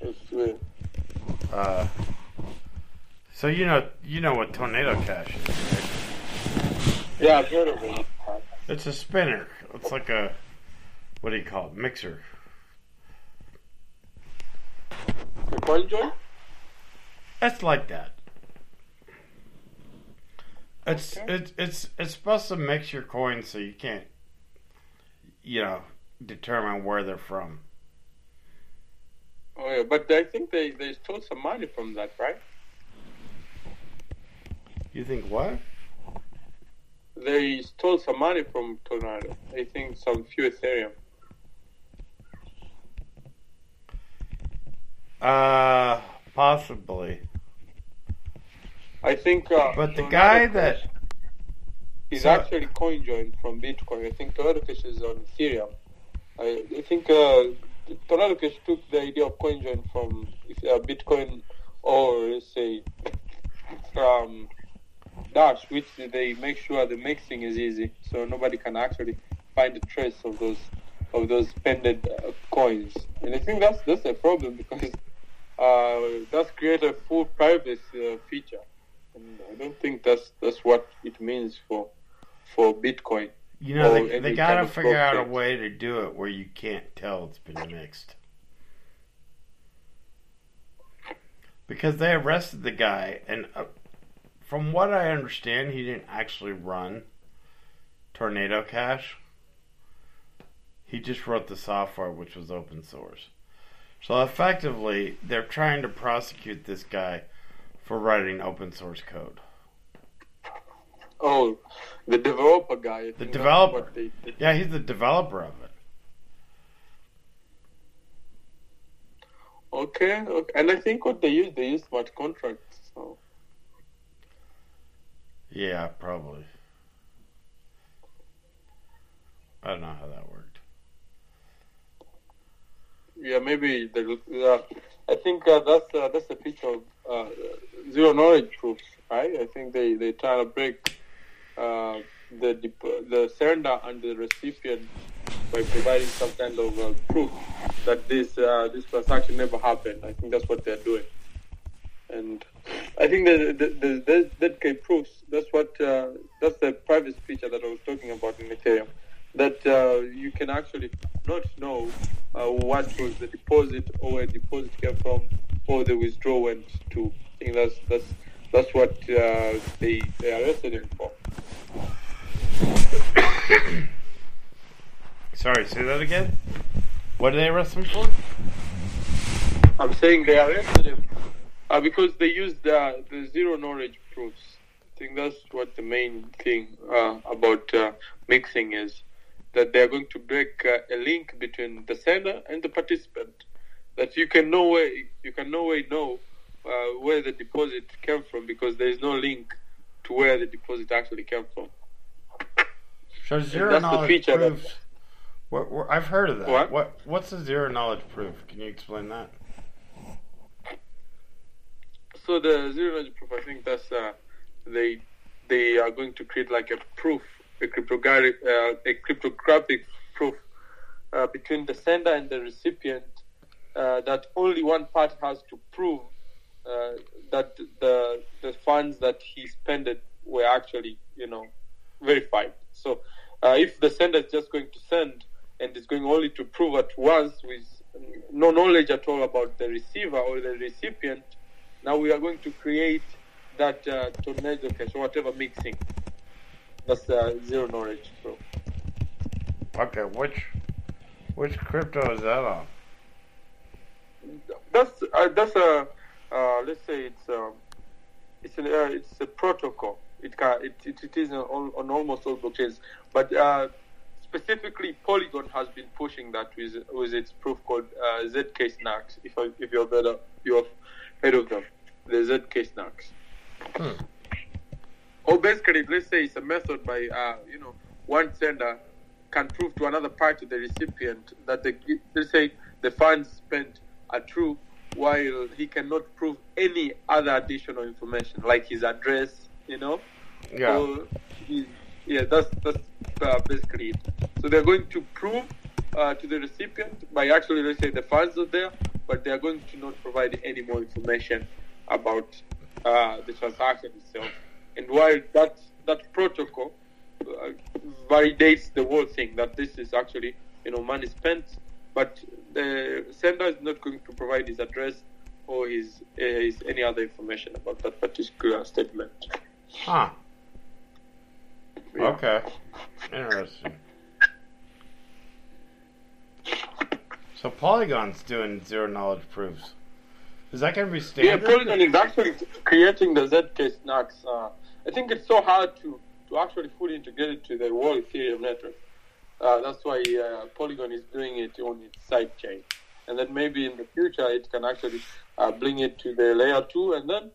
That's weird. Uh, so you know you know what Tornado Cash is, right? Yeah, I've heard of it. It's a spinner. It's like a what do you call it? Mixer. Coin join? It's like that. It's Okay. it's it's it's supposed to mix your coins so you can't, you know, determine where they're from. Oh yeah, but I think they they stole some money from that, right? You think what? They stole some money from Tornado. I think some few Ethereum. Uh, possibly. I think. Uh, But the guy that is So- actually coin joined from Bitcoin. I think Tornado Cash is on Ethereum. I, I think uh, Tornado took the idea of coin join from uh, Bitcoin or let's say from Dash, which they make sure the mixing is easy, so nobody can actually find a trace of those of those spended uh, coins. And I think that's that's a problem because uh, that's create a full privacy uh, feature, and I don't think that's that's what it means for for Bitcoin. you know they, they gotta figure out a way to do it where you can't tell it's been mixed. Because they arrested the guy, and uh, from what I understand, he didn't actually run Tornado Cash. He just wrote the software, which was open source. So effectively, they're trying to prosecute this guy for writing open source code. Oh, the developer guy. That's developer. they- they- Yeah, he's the developer of it. Okay, okay, and I think what they use, they use smart contracts. So Yeah, probably. I don't know how that worked. Yeah, maybe the. Uh, I think uh, that's uh, that's a feature of uh, zero knowledge proofs, right? I think they they try to break uh, the the sender and the recipient by providing some kind of uh, proof that this this transaction never happened. I think that's what they're doing, and I think the the the, the that K proofs. That's what that's the privacy feature that I was talking about in Ethereum. That uh, you can actually not know uh, what was the deposit or where deposit came from or the withdrawal went to. I think that's that's that's what uh, they they arrested him for. Sorry, say that again? What did they arrest him for? I'm saying they arrested him uh, because they used the, the zero knowledge proofs. I think that's what the main thing uh, about uh, mixing is that they are going to break uh, a link between the sender and the participant. That you can no way you can no way know uh, where the deposit came from because there is no link to where the deposit actually came from. So zero that's the knowledge that- what, I've heard of that. What? what? What's the zero knowledge proof? Can you explain that? So the zero knowledge proof, I think that's uh, they they are going to create like a proof, a cryptographic uh, a cryptographic proof uh, between the sender and the recipient uh, that only one party has to prove uh, that the the funds that he spent were actually you know verified. So uh, if the sender is just going to send and is going only to prove at once with no knowledge at all about the receiver or the recipient, now we are going to create that uh, Tornado Cash or whatever mixing. That's uh, zero knowledge. So Okay, which which crypto is that on? that's uh, that's a uh, let's say it's um, it's an, uh, it's a protocol. It can it, it, it is on, on almost all blockchains, but uh, specifically Polygon has been pushing that with with its proof called uh, ZK-SNARKs. If I, if you're better, you've heard of them, the ZK-SNARKs. Hmm. Or basically, let's say it's a method by uh, you know one sender can prove to another party, the recipient, that the let's say the funds spent are true, while he cannot prove any other additional information like his address, you know. Yeah. Or his, yeah, that's that's uh, basically it. So they're going to prove uh, to the recipient by actually, let's say, the funds are there, but they are going to not provide any more information about uh, the transaction itself. And while that that protocol uh, validates the whole thing that this is actually you know money spent, but the sender is not going to provide his address or his, uh, his any other information about that particular statement. Huh. Okay. Interesting. So Polygon's doing zero knowledge proofs. Is that going to be Yeah, standard? Polygon is actually creating the ZK-SNARKs. Uh, I think it's so hard to, to actually fully integrate it to the whole Ethereum network. Uh, that's why uh, Polygon is doing it on its side chain. And then maybe in the future it can actually uh, bring it to the layer 2 and then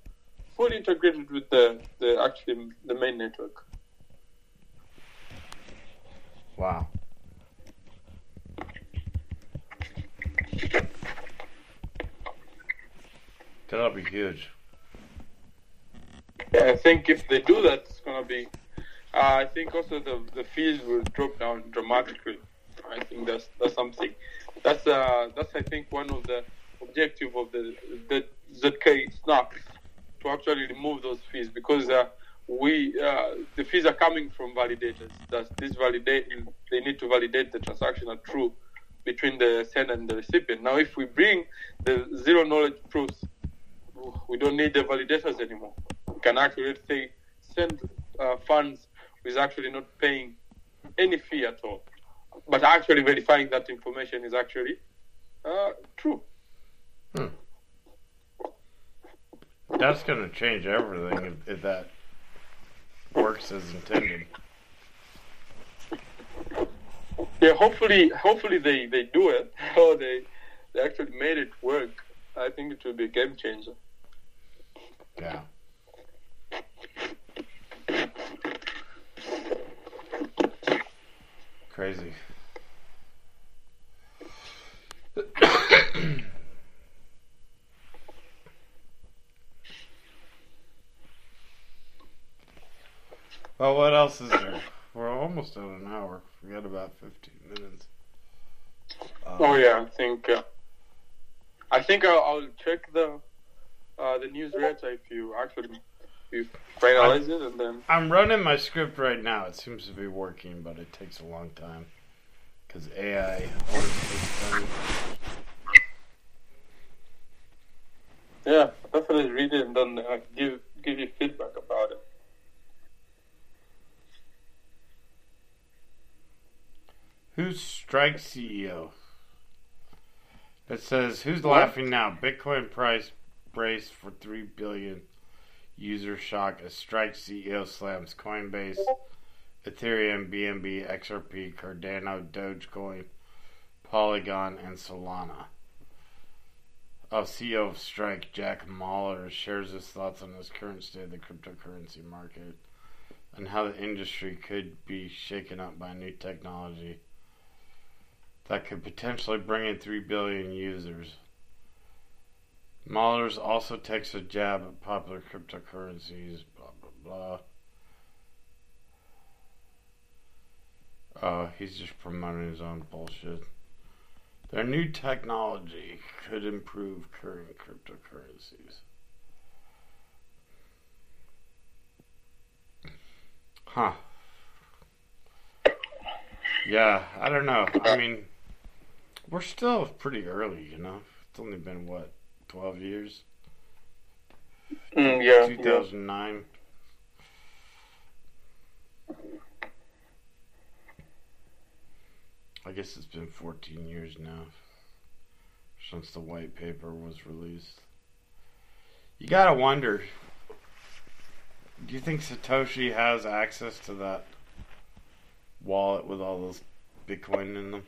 fully integrate it with the, the actually the main network. Wow. That'll be huge. Yeah, I think if they do that, it's gonna be. Uh, I think also the the fees will drop down dramatically. I think that's that's something. That's uh that's I think one of the objective of the the ZK snacks to actually remove those fees because uh, we uh, the fees are coming from validators. That this validate they need to validate the transaction are true between the sender and the recipient. Now, if we bring the zero knowledge proofs, we don't need the validators anymore. Can actually let's say send uh, funds with actually not paying any fee at all, but actually verifying that information is actually uh, true. That's going to change everything if, if that works as intended. Yeah, hopefully, hopefully they, they do it or they they actually made it work. I think it will be a game changer. Yeah. Crazy. well, what else is there? We're almost at an hour. We got about 15 minutes. Um, Oh yeah, I think uh, I think I'll, I'll check the uh, the news letter if you actually you finalize it and then I'm running my script right now. It seems to be working, but it takes a long time because AI always takes time. yeah, definitely read it and then uh, give give you feedback about it. Who's Strike CEO? It says, "Who's laughing now? Bitcoin price braced for three billion. User shock as Strike CEO slams Coinbase, Ethereum, BNB, XRP, Cardano, Dogecoin, Polygon, and Solana." Oh, CEO of Strike, Jack Mallers, shares his thoughts on his current state of the cryptocurrency market and how the industry could be shaken up by new technology that could potentially bring in 3 billion users. Mallers also takes a jab at popular cryptocurrencies, blah, blah, blah. Oh, he's just promoting his own bullshit. Their new technology could improve current cryptocurrencies. Huh. Yeah, I don't know. I mean, we're still pretty early, you know. It's only been what, twelve years? Mm, yeah, Two thousand nine. I guess it's been fourteen years now since the white paper was released. You gotta wonder. Do you think Satoshi has access to that wallet with all those Bitcoin in them?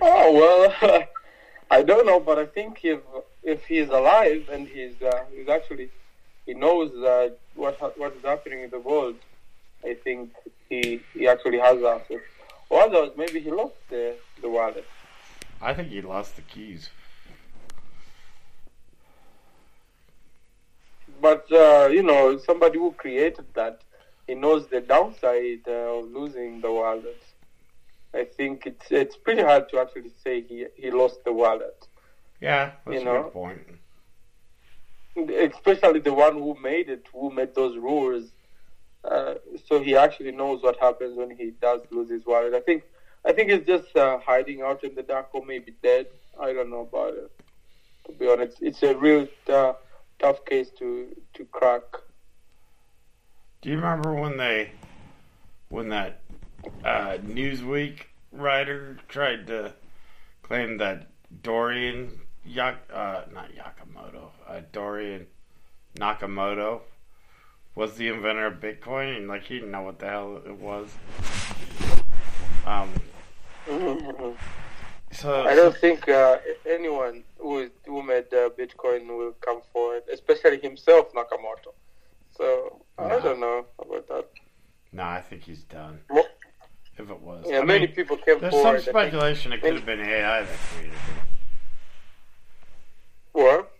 Oh well, I don't know, but I think if if he's alive and he's uh, he's actually he knows uh, what ha- what is happening in the world, I think he he actually has answers. Or otherwise, maybe he lost the the wallet. I think he lost the keys. But uh, you know, somebody who created that, he knows the downside uh, of losing the wallet. I think it's it's pretty hard to actually say he he lost the wallet, Yeah, that's You a know? good point. especially the one who made it, who made those rules. Uh, so he actually knows what happens when he does lose his wallet. I think I think he's just uh, hiding out in the dark or maybe dead. I don't know about it. To be honest, it's a real uh, tough case to to crack. Do you remember when they, when that uh, Newsweek writer tried to claim that Dorian Yak, uh, not Yakamoto, uh, Dorian Nakamoto was the inventor of Bitcoin, and like he didn't know what the hell it was. Um, so I don't think uh, anyone who, who made uh, Bitcoin will come forward, especially himself, Nakamoto. So I don't know about that. no, I think he's done. Well- If it was, Yeah, I many mean, people came there's forward. some speculation it could have been AI that created it. What?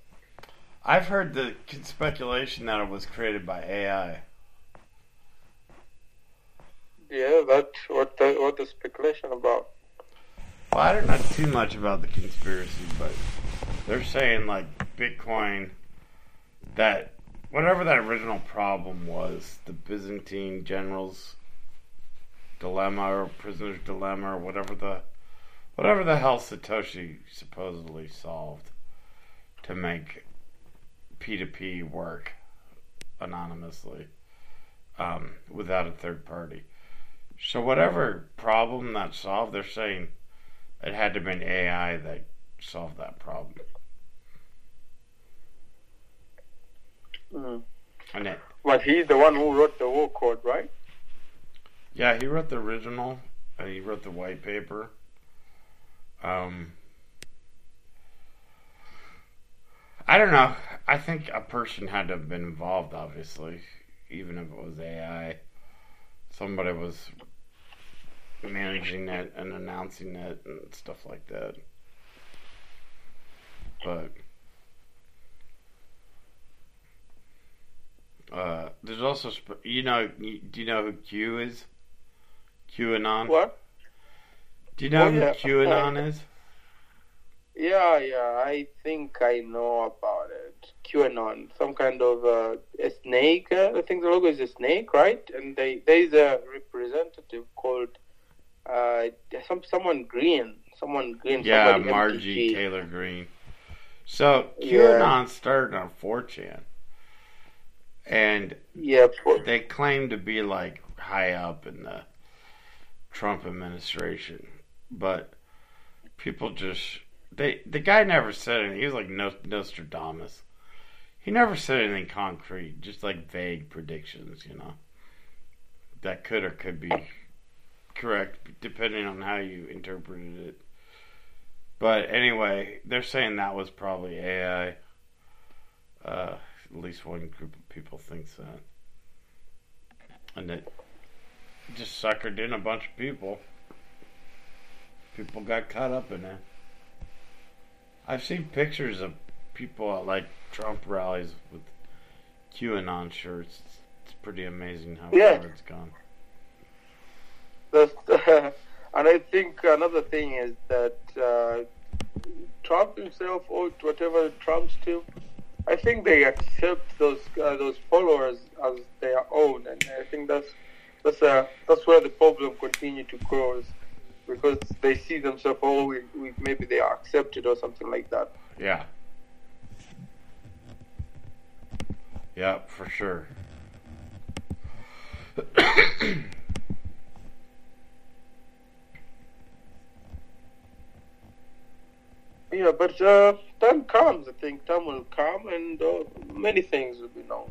I've heard the speculation that it was created by AI. Yeah, that's what the what the speculation about. Well, I don't know too much about the conspiracy, but they're saying like Bitcoin, that whatever that original problem was, the Byzantine generals dilemma or prisoner's dilemma or whatever the whatever the hell Satoshi supposedly solved to make P2P work anonymously um, without a third party. So whatever problem that solved, they're saying it had to be been AI that solved that problem. Mm. And it, But he's the one who wrote the war code, right? Yeah, he wrote the original and he wrote the white paper. Um, I don't know. I think a person had to have been involved, obviously, even if it was AI. Somebody was managing it and announcing it and stuff like that. But uh, there's also you know do you know who Q is? QAnon. What? Do you know Oh, who yeah. QAnon is? Yeah, yeah. I think I know about it. QAnon, some kind of uh, a snake. Uh, I think the logo is a snake, right? And they there's a representative called uh, some someone green, someone green. Yeah, Margie MTG. Taylor Greene. So Yeah. QAnon started on 4chan, and Yeah, they claim to be like high up in the Trump administration, but people just they the guy never said anything. He was like Nostradamus. He never said anything concrete, just like vague predictions, you know, that could or could be correct depending on how you interpreted it. But anyway, they're saying that was probably AI. Uh, at least one group of people thinks that and it just suckered in a bunch of people. People got caught up in it. I've seen pictures of people at like Trump rallies with QAnon shirts. It's, it's pretty amazing how Yeah. far it's gone. That's, and I think another thing is that uh, Trump himself, or whatever Trump's team, I think they accept those uh, those followers as their own, and I think that's that's uh, that's where the problem continue to grow, is because they see themselves, oh, we, we, maybe they are accepted or something like that. Yeah. Yeah, for sure. Yeah, but uh, time comes. I think time will come, and uh, many things will be known.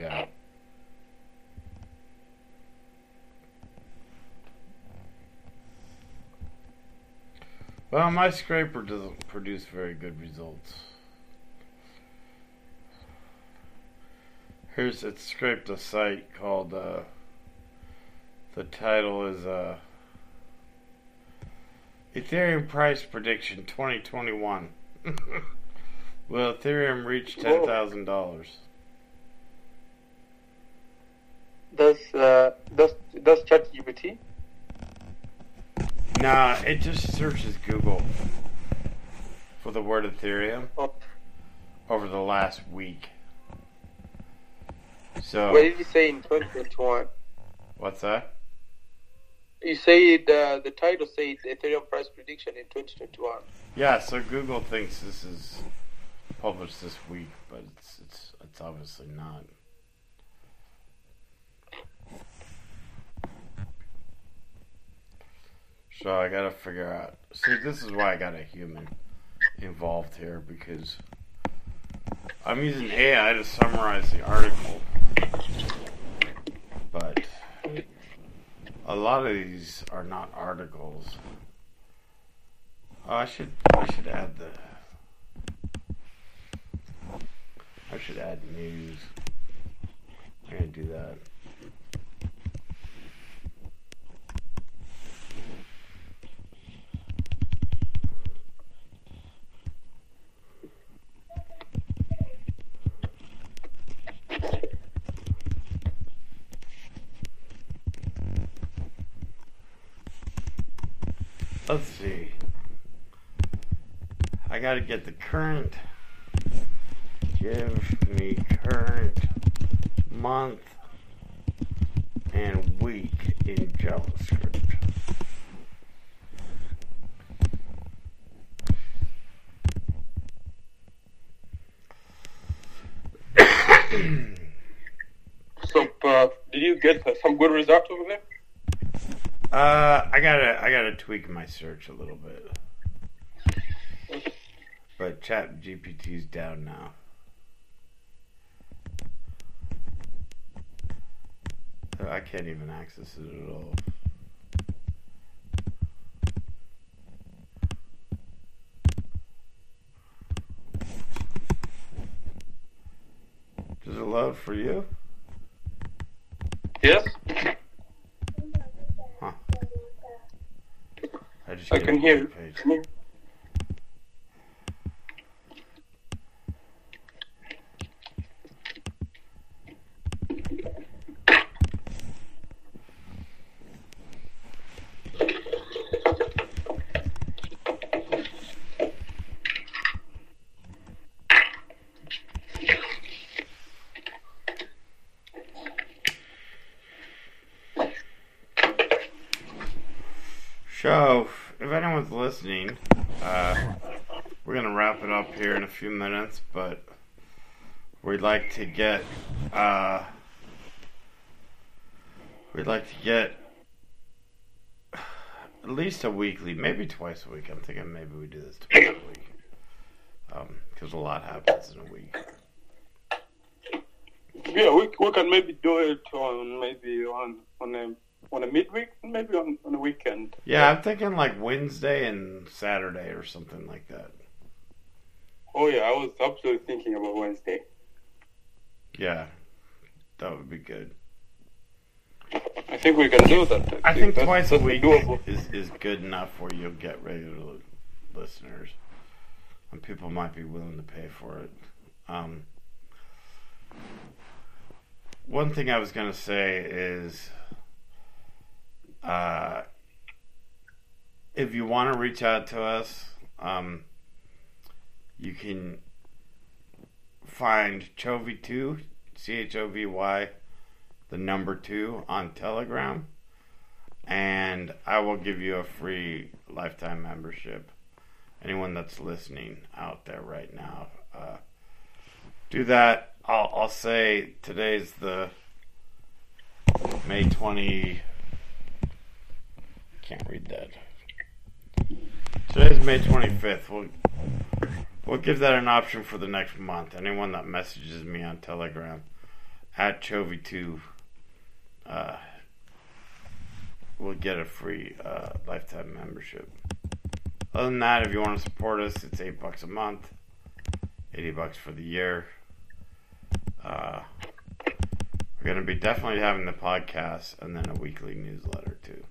Yeah. Well, my scraper doesn't produce very good results. Here's it scraped a site called uh the title is uh Ethereum price prediction 2021. Will Ethereum reach ten thousand dollars? Does uh, does does ChatGPT? Nah, it just searches Google for the word Ethereum Oh, over the last week. So what did you say in 2021? what's that? You said uh, the title said Ethereum price prediction in 2021. Yeah, so Google thinks this is published this week, but it's it's it's obviously not. So I gotta figure out. See, this is why I got a human involved here because I'm using AI to summarize the article, but a lot of these are not articles. Oh, I should I should add the I should add news. I'm gonna do that. Let's see. I gotta get the current. Give me current month and week in JavaScript. So, uh, did you get some good results over there? Uh, I gotta I gotta tweak my search a little bit. But Chat GPT's down now. Uh, I can't even access it at all. Does it load for you? Yes, I just I gave can it hear one you. So, if anyone's listening, uh, we're gonna wrap it up here in a few minutes, but we'd like to get, uh, we'd like to get at least a weekly, maybe twice a week. I'm thinking maybe we do this twice a week, because a lot happens in a week. Yeah, we, we can maybe do it on maybe on on a on a midweek, maybe on, on a weekend. Yeah, I'm thinking like Wednesday and Saturday or something like that. Oh yeah, I was absolutely thinking about Wednesday. Yeah, that would be good. I think we can do that. I think That's- twice a week doable. is, is good enough where you'll get regular listeners. And people might be willing to pay for it. Um, one thing I was going to say is uh, if you want to reach out to us, um, you can find Chovy2, C H O V Y, the number two on Telegram, and I will give you a free lifetime membership. Anyone that's listening out there right now, uh, do that. I'll, I'll say today's the May 20. Can't read that. Today's May 25th. We'll, we'll give that an option for the next month. Anyone that messages me on Telegram at Chovy2 uh, will get a free uh, lifetime membership. Other than that, if you want to support us, it's eight bucks a month, eighty bucks for the year. Uh, we're gonna be definitely having the podcast and then a weekly newsletter too.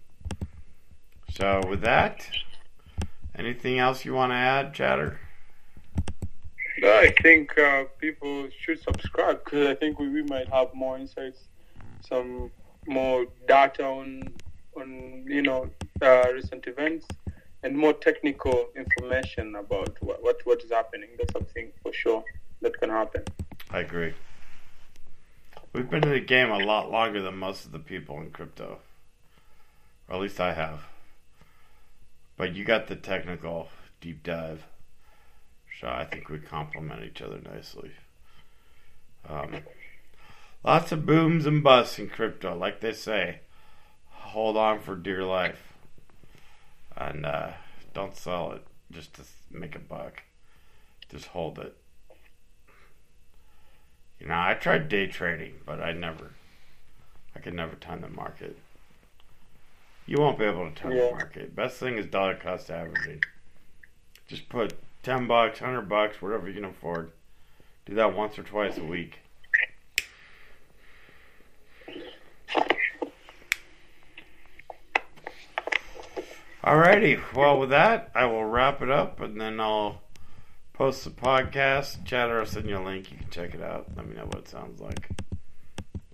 So with that, anything else you want to add, Chatter? No, I think uh, people should subscribe because I think we, we might have more insights some more data on on you know uh, recent events and more technical information about what, what what is happening. That's something for sure that can happen. I agree. We've been in the game a lot longer than most of the people in crypto. Or at least I have. But you got the technical deep dive. So I think we complement each other nicely. Um, lots of booms and busts in crypto, like they say. Hold on for dear life. And uh, don't sell it just to make a buck. Just hold it. You know, I tried day trading, but I never, I could never time the market. You won't be able to time Yeah. the market. Best thing is dollar cost averaging. Just put ten bucks, hundred bucks, whatever you can afford. Do that once or twice a week. Alrighty. Well, with that, I will wrap it up, and then I'll post the podcast. Chatter, I'll send you a link. You can check it out. Let me know what it sounds like.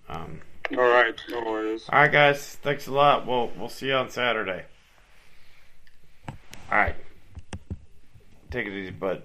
Um, All right, no worries. all right, guys. Thanks a lot. We'll we'll see you on Saturday. All right. Take it easy, bud.